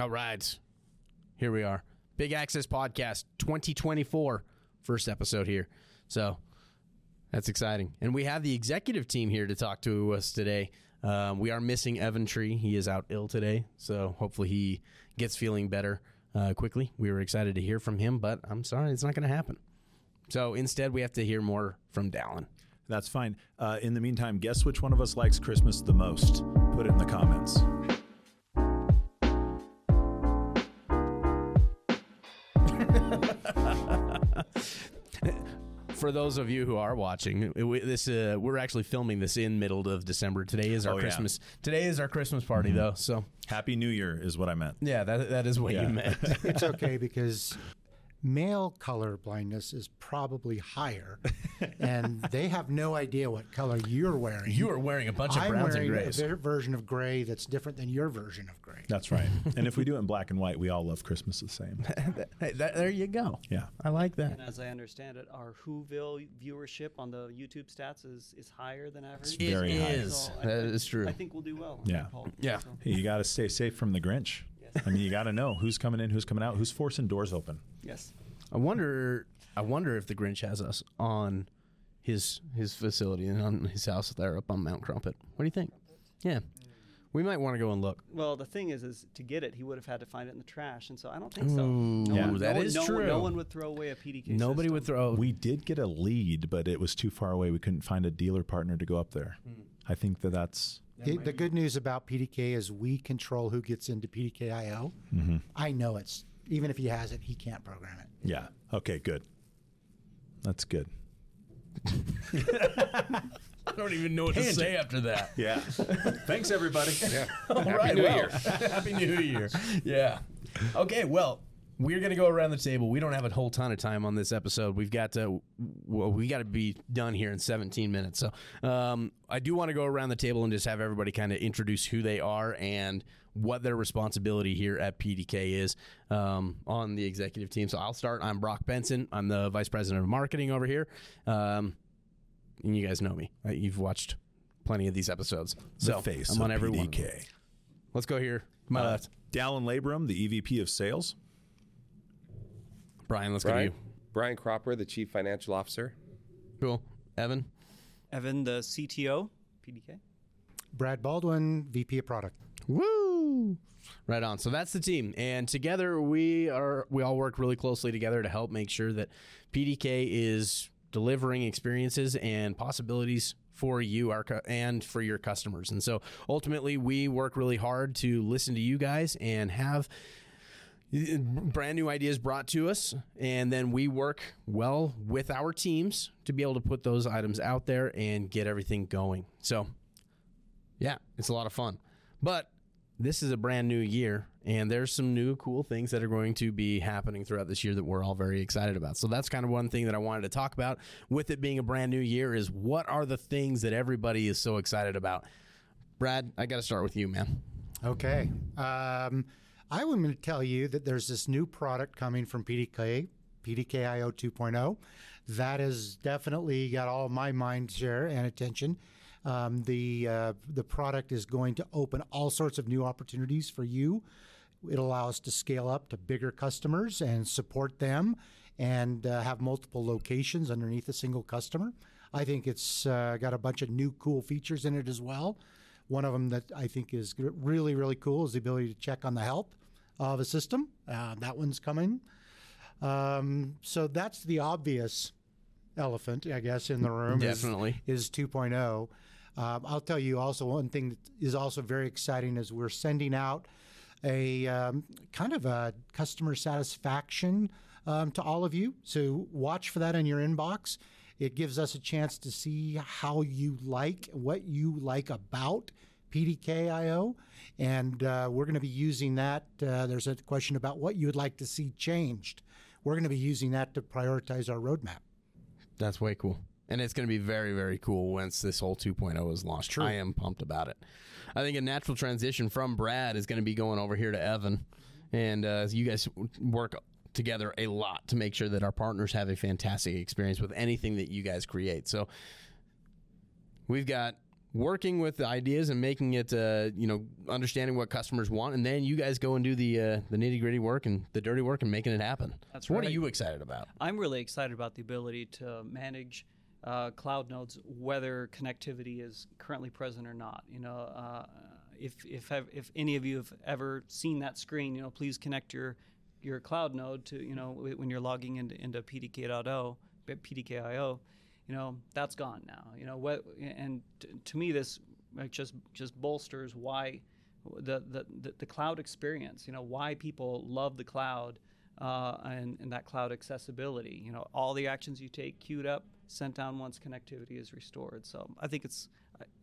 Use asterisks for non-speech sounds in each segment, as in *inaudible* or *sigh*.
All right. Here we are. Big Access Podcast 2024, first episode here. So that's exciting. And we have the executive team here to talk to us today. Um, we are missing Evan Tree. He is out ill today. So hopefully he gets feeling better uh, quickly. We were excited to hear from him, but I'm sorry, it's not going to happen. So instead, we have to hear more from Dallin. That's fine. Uh, in the meantime, guess which one of us likes Christmas the most? Put it in the comments. *laughs* For those of you who are watching, we- this uh, we're actually filming this in middle of December. Today is our Oh, yeah. Christmas. Today is our Christmas party, though. So Happy New Year is what I meant. yeah, that that is what Yeah. you meant. *laughs* It's okay because male color blindness is probably higher, *laughs* and they have no idea what color you're wearing. you are wearing a bunch of I'm browns and wearing grays. a ver- version of gray that's different than your version of gray. That's right. and if we do it in black and white, we all love Christmas the same. *laughs* Hey, that- there you go. Yeah. I like that. And as I understand it, our Whoville viewership on the YouTube stats is, is higher than average. It's very high. is. So That I- is true. I think we'll do well. Yeah. Paul. Yeah. So- Hey, you got to stay safe from the Grinch. I mean, you got to know who's coming in, who's coming out, who's forcing doors open. yes. I wonder. I wonder if the Grinch has us on his his facility and on his house there up on Mount Crumpet. What do you think? Yeah, we might want to go and look. Well, the thing is, is to get it, he would have had to find it in the trash, and so I don't think so. Ooh, no Yeah. one, that no, is no, true. No one would throw away a PDK. Nobody system. would throw. We did get a lead, but it was too far away. We couldn't find a dealer partner to go up there. Hmm. I think that that's The, the good news about PDK is we control who gets into PDKIO. Mm-hmm. I know it's even if he has it, he can't program it. yeah. Okay, good. That's good. *laughs* I don't even know what to say after that. *laughs* Yeah. *laughs* Thanks, everybody. Yeah. Happy New Year. Happy New Year. Yeah. Okay, well, we're going to go around the table. We don't have a whole ton of time on this episode. We've got to well, we got to be done here in 17 minutes. So, um, I do want to go around the table and just have everybody kind of introduce who they are and what their responsibility here at PDK is um, on the executive team. So, I'll start. I'm Brock Benson. I'm the vice president of marketing over here. Um, and you guys know me. You've watched plenty of these episodes. So, the face I'm on of every one. PDK. Let's go here. My Uh, left. Dallin Labrum, the EVP of Sales. Brian, let's go to you. Brian Cropper, the Chief Financial Officer. Cool. Evan. Evan, the CTO, PDK. Brad Baldwin, VP of Product. Woo! Right on. So that's the team, and together we are we all work really closely together to help make sure that PDK is delivering experiences and possibilities for you our cu- and for your customers. And so ultimately, we work really hard to listen to you guys and have brand new ideas brought to us and then we work well with our teams to be able to put those items out there and get everything going. So yeah it's a lot of fun. But this is a brand new year and there's some new cool things that are going to be happening throughout this year that we're all very excited about. So that's kind of one thing that i wanted to talk about with it being a brand new year is what are the things that everybody is so excited about? Brad i got to start with you man. Okay. Um, I'm going to tell you that there's this new product coming from PDK, PDKIO 2.0. That has definitely got all my mind share and attention. Um, the uh, the product is going to open all sorts of new opportunities for you. It allows to scale up to bigger customers and support them, and uh, have multiple locations underneath a single customer. I think it's uh, got a bunch of new cool features in it as well. One of them that I think is really, really cool is the ability to check on the health of a system. Uh, that one's coming. Um, so that's the obvious elephant, I guess, in the room. is- Definitely. is, 2.0. Um, I'll tell you also one thing that is also very exciting is we're sending out a um, kind of a customer satisfaction um, to all of you. So watch for that in your inbox. It gives us a chance to see how you like, what you like about PDKIO, and uh, we're going to be using that. Uh, there's a question about what you would like to see changed. We're going to be using that to prioritize our roadmap. That's way cool. And it's going to be very, very cool once this whole 2.0 is launched. True. I am pumped about it. I think a natural transition from Brad is going to be going over here to Evan. And uh, you guys work together a lot to make sure that our partners have a fantastic experience with anything that you guys create. So we've got working with the ideas and making it, uh, you know, understanding what customers want, and then you guys go and do the uh, the nitty gritty work and the dirty work and making it happen. That's What are you excited about? I'm really excited about the ability to manage uh, cloud nodes, whether connectivity is currently present or not. You know, uh, if if if any of you have ever seen that screen, you know, please connect your your cloud node to you know when you're logging into into PDK.0, PDKIO. You know, that's gone now. You know what? And to me, this just just bolsters why the, the, the, the cloud experience, you know, why people love the cloud uh, and, and that cloud accessibility. You know, all the actions you take queued up, sent down once connectivity is restored. So I think it's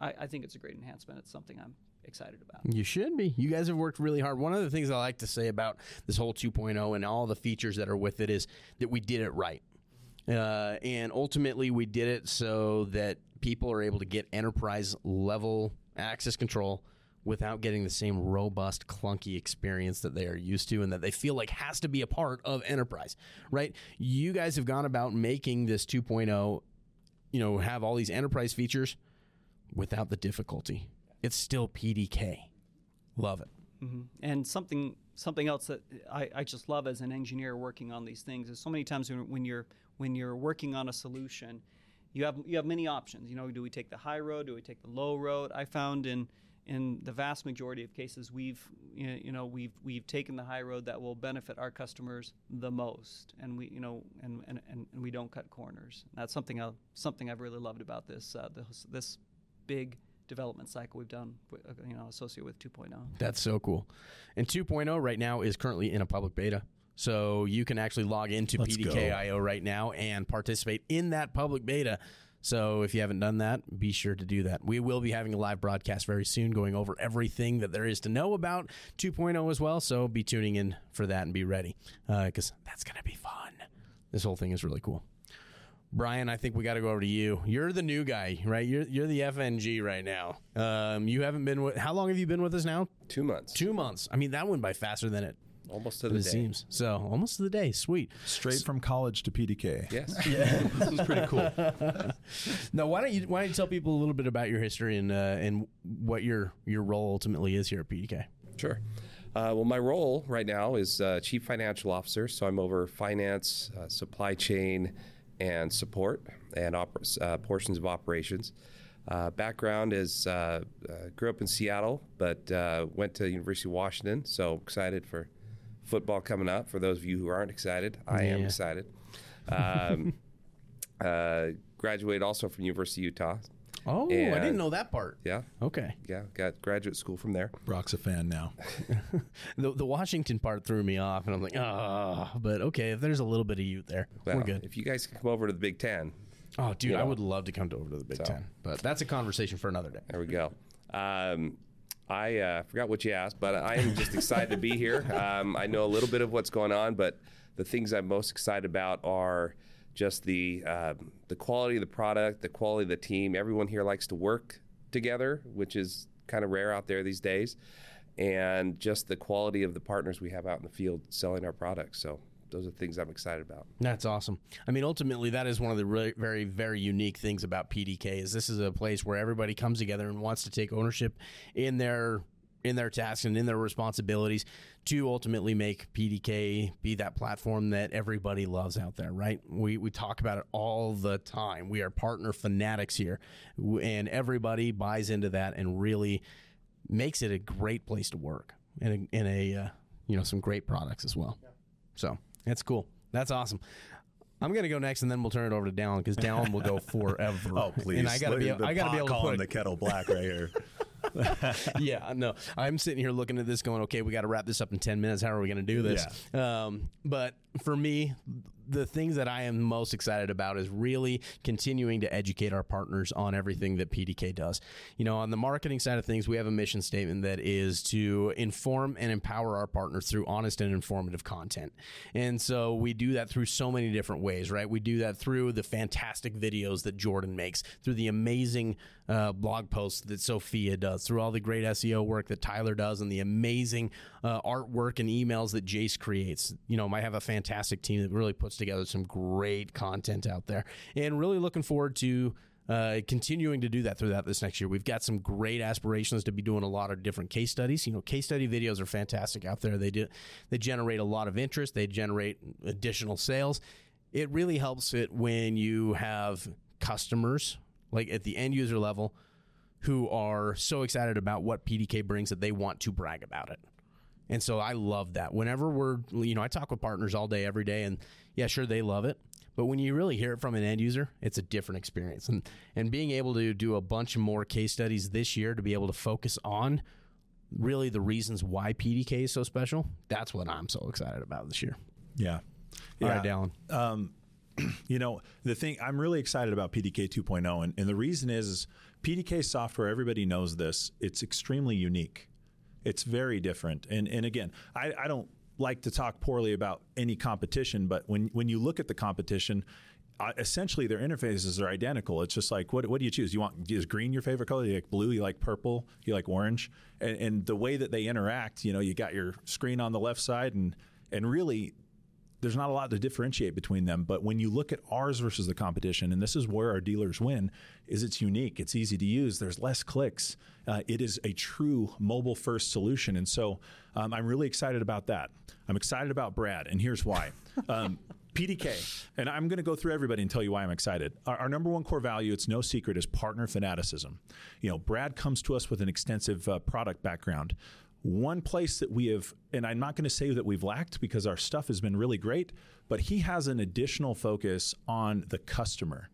I, I think it's a great enhancement. It's something I'm excited about. You should be. You guys have worked really hard. One of the things I like to say about this whole 2.0 and all the features that are with it is that we did it right. Uh, and ultimately, we did it so that people are able to get enterprise level access control without getting the same robust, clunky experience that they are used to and that they feel like has to be a part of enterprise, right? You guys have gone about making this 2.0, you know, have all these enterprise features without the difficulty. It's still PDK. Love it. hmm And something something else that I, I just love as an engineer working on these things is so many times when, when you're when you're working on a solution, you have you have many options. You know, do we take the high road? Do we take the low road? I found in in the vast majority of cases, we've you know, we've we've taken the high road that will benefit our customers the most, and we you know and and, and, we don't cut corners. That's something I, something I've really loved about this uh, this this big development cycle we've done, uh, you know, associated with oh. 2.0. That's so cool. And 2.0 right now is currently in a public beta. So you can actually log into Let's go. PDKIO right now and participate in that public beta. So if you haven't done that, be sure to do that. We will be having a live broadcast very soon going over everything that there is to know about 2.0 as well. So be tuning in for that and be ready because that's going to be fun. This whole thing is really cool. Brian, I think we got to go over to you. You're the new guy, right? You're you're the FNG right now. Um, you haven't been with. How long have you been with us now? Two months, Two months. I mean, that went by faster than it, almost to than the it day. seems. So almost to the day. Sweet. Straight from college to PDK. Yes. *laughs* Yeah. this is pretty cool. *laughs* Now, why don't you why don't you tell people a little bit about your history and uh, and what your your role ultimately is here at PDK? Sure. Uh, well, my role right now is uh, chief financial officer, so I'm over finance, uh, supply chain, and support, and oper- uh, portions of operations. Uh, background is uh, uh, grew up in Seattle, but uh, went to University of Washington. So excited for football coming up. For those of you who aren't excited, I am excited. *laughs* Um, uh, graduated also from University of Utah. Oh, I didn't know that part. Yeah, Okay. yeah, got graduate school from there. Brock's a fan now. *laughs* The the Washington part threw me off, and I'm like, ah. but okay, if there's a little bit of Ute there, Well, we're good. If you guys can come over to the Big Ten, Oh, dude, you I know. would love to come to over to the Big So. Ten, but that's a conversation for another day. There we go. Um, I uh, forgot what you asked, but I am just excited to be here. *laughs* Um, I know a little bit of what's going on, but the things I'm most excited about are just the um, the quality of the product, the quality of the team. Everyone here likes to work together, which is kind of rare out there these days, and just the quality of the partners we have out in the field selling our products. So those are things I'm excited about. That's awesome. I mean, ultimately, that is one of the really, very, very unique things about PDK is this is a place where everybody comes together and wants to take ownership in their in their tasks and in their responsibilities to ultimately make PDK be that platform that everybody loves out there, right? We we talk about it all the time. We are partner fanatics here, and everybody buys into that and really makes it a great place to work and a, and a uh, you know some great products as well. So that's cool. That's awesome. I'm gonna go next, and then we'll turn it over to Dallin because Dallin will go *laughs* forever. Oh, please. And I gotta be, The I gotta be able to put. the kettle black right here. *laughs* yeah, no, I'm sitting here looking at this, going, okay, we got to wrap this up in ten minutes. How are we gonna do this? Um, but for me, the things that I am most excited about is really continuing to educate our partners on everything that PDK does. You know, on the marketing side of things, we have a mission statement that is to inform and empower our partners through honest and informative content. And so we do that through so many different ways, right? We do that through the fantastic videos that Jordan makes, through the amazing uh, blog posts that Sophia does, through all the great SEO work that Tyler does, and the amazing uh, artwork and emails that Jace creates. You know, I have a fantastic team that really puts together some great content out there, and really looking forward to uh, continuing to do that throughout this next year. We've got some great aspirations to be doing a lot of different case studies. You know, case study videos are fantastic out there. They do they generate a lot of interest. They generate additional sales. It really helps it when you have customers like at the end user level who are so excited about what PDK brings that they want to brag about it. And so I love that. Whenever we're, you know, I talk with partners all day, every day, and yeah, sure, they love it. But when you really hear it from an end user, it's a different experience. And and being able to do a bunch more case studies this year to be able to focus on really the reasons why PDK is so special, that's what I'm so excited about this year. Yeah. All yeah. right, Dallin. Um, *clears throat* you know, the thing I'm really excited about PDK 2.0, and, and the reason is, is PDK software, everybody knows this, it's extremely unique. It's very different. And, and again, I, I don't like to talk poorly about any competition, but when, when you look at the competition, uh, essentially their interfaces are identical. It's just like, what, what do you choose? You want is green your favorite color? You like blue? You like purple? You like orange? And, and the way that they interact, you know, you got your screen on the left side, and and really there's not a lot to differentiate between them. But when you look at ours versus the competition, and this is where our dealers win, is it's unique, it's easy to use, there's less clicks. Uh, it is a true mobile first solution. And so um, I'm really excited about that. I'm excited about Brad, and here's why. *laughs* Um, PDK, and I'm going to go through everybody and tell you why I'm excited. Our, our, number one core value, it's no secret, is partner fanaticism. You know, Brad comes to us with an extensive uh, product background. One place that we have, and I'm not going to say that we've lacked because our stuff has been really great, but he has an additional focus on the customer.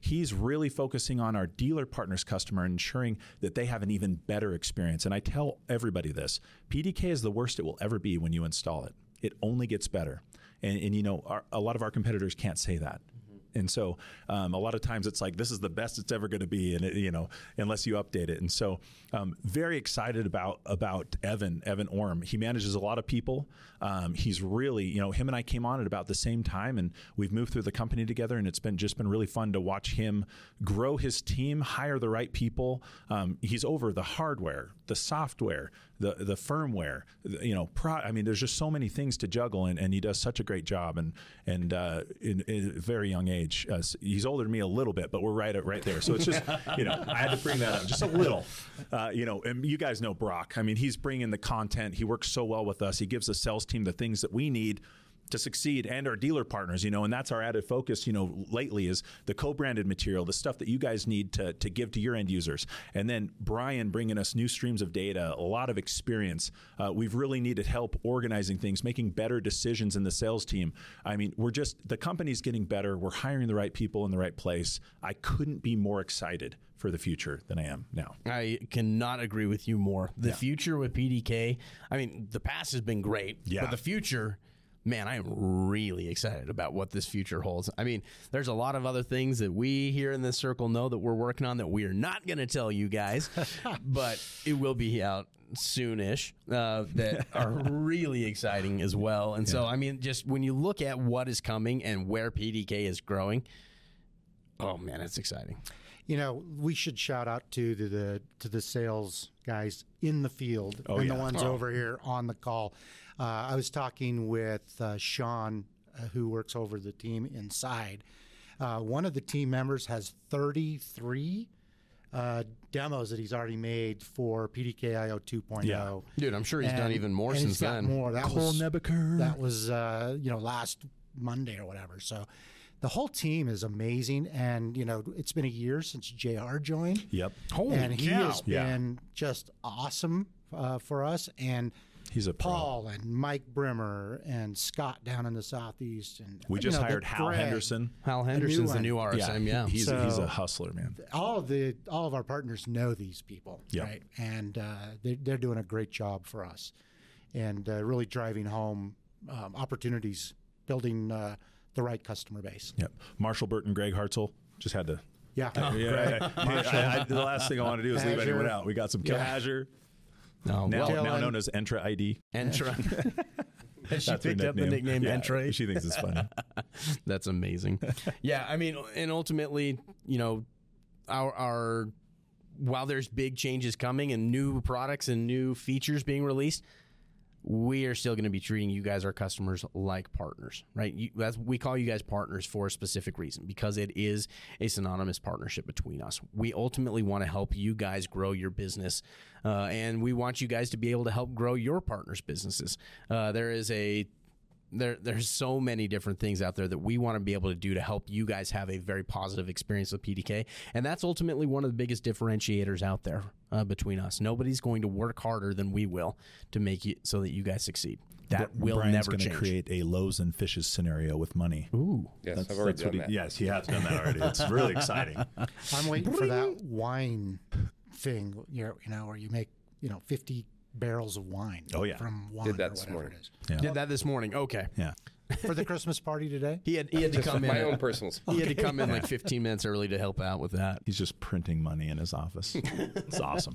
He's really focusing on our dealer partners customer, ensuring that they have an even better experience. And I tell everybody this PDK is the worst it will ever be when you install it, it only gets better. And, and you know, our, a lot of our competitors can't say that. And so um, a lot of times it's like this is the best it's ever going to be, and it, you know unless you update it. And so um, very excited about about Evan Evan Orm. He manages a lot of people. Um, he's really you know him and I came on at about the same time, and we've moved through the company together, and it's been just been really fun to watch him grow his team, hire the right people. Um, he's over the hardware, the software, the the firmware. You know, pro, I mean, there's just so many things to juggle, and, and he does such a great job, and and uh, in, in, a very young age, uh, he's older than me a little bit, but we're right at right there. So it's just *laughs* you know, I had to bring that up just a little. Uh, you know, and you guys know Brock. I mean, he's bringing the content. He works so well with us. He gives the sales team the things that we need to succeed and our dealer partners, you know, and that's our added focus, you know, lately is the co-branded material, the stuff that you guys need to, to give to your end users. And then Brian bringing us new streams of data, a lot of experience. Uh, we've really needed help organizing things, making better decisions in the sales team. I mean, we're just, the company's getting better. We're hiring the right people in the right place. I couldn't be more excited for the future than I am now. I cannot agree with you more. The Yeah. future with PDK, I mean, the past has been great, Yeah. but the future, man, I am really excited about what this future holds. I mean, there's a lot of other things that we here in this circle know that we're working on that we are not going to tell you guys, *laughs* but it will be out soonish uh, that are *laughs* really exciting as well. And so, I mean, just when you look at what is coming and where PDK is growing, oh man, it's exciting. You know, we should shout out to the, the to the sales guys in the field Oh, and the yeah. ones over here on the call. Uh, I was talking with uh, Sean, uh, who works over the team inside. Uh, one of the team members has 33 uh, demos that he's already made for PDKIO 2.0. Yeah. Dude, I'm sure he's done even more and since he's got then. More. That Cole was Nebeker. that was uh, you know last Monday or whatever. So the whole team is amazing, and you know it's been a year since Jr. joined, Yep. Holy and he cow. has Yeah. been just awesome uh, for us. And He's a pro. Paul and Mike Brimmer and Scott down in the southeast, and We just know, hired Hal Greg, Henderson. Hal Henderson's the one. new RSM, yeah. he- he's, he's a hustler, man. all of the all of our partners know these people, Yeah. right? And uh, they, they're doing a great job for us, and uh, really driving home um, opportunities, building uh, the right customer base. Yep. Marshall Burton, Greg Hartzell. Just had to. Yeah, oh, Yeah, yeah, I- I- the last thing I want to do is leave Azure. anyone out. We got some Yeah. Azure, No, now, well, now known as Entra ID. Entra. *laughs* *laughs* Has she That's picked up the nickname Yeah, Entra? She thinks it's funny. *laughs* That's amazing. yeah, I mean, and ultimately, you know, our our while there's big changes coming and new products and new features being released, we are still going to be treating you guys, our customers, like partners, right? You, we call you guys partners for a specific reason because it is a synonymous partnership between us. We ultimately want to help you guys grow your business, uh, and we want you guys to be able to help grow your partners' businesses. Uh, there is a there there's so many different things out there that we want to be able to do to help you guys have a very positive experience with PDK, and that's ultimately one of the biggest differentiators out there uh, between us. Nobody's going to work harder than we will to make it so that you guys succeed. That will Brian's never going to change. create a loaves and fishes scenario with money. Ooh, Yes, I've already done what that. he, yes, he has done that already. It's *laughs* really exciting. I'm waiting for that wine thing, you know, you know, where you make, you know, 50 barrels of wine. Oh, yeah. From wine Did that or this whatever morning. it is. Yeah. did that this morning. Okay, Yeah. *laughs* For the Christmas party today? he had he had to come in. my own personals. *laughs* He had to come in like *laughs* 15 minutes early to help out with that. He's just printing money in his office. It's awesome.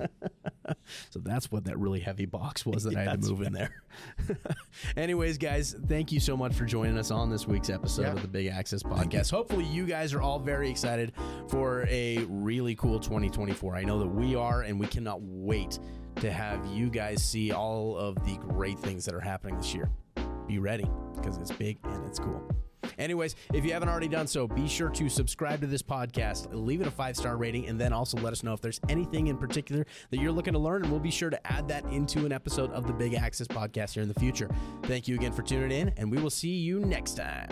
So that's what that really heavy box was that I had to move in there. Anyways, guys, thank you so much for joining us on this week's episode Yeah. of the Big Access Podcast. Hopefully, you guys are all very excited for a really cool 2024. I know that we are, and we cannot wait to have you guys see all of the great things that are happening this year. Be ready because it's big and it's cool. Anyways, if you haven't already done so, be sure to subscribe to this podcast, leave it a five star rating, and then also let us know if there's anything in particular that you're looking to learn, and we'll be sure to add that into an episode of the Big Access Podcast here in the future. Thank you again for tuning in, and we will see you next time.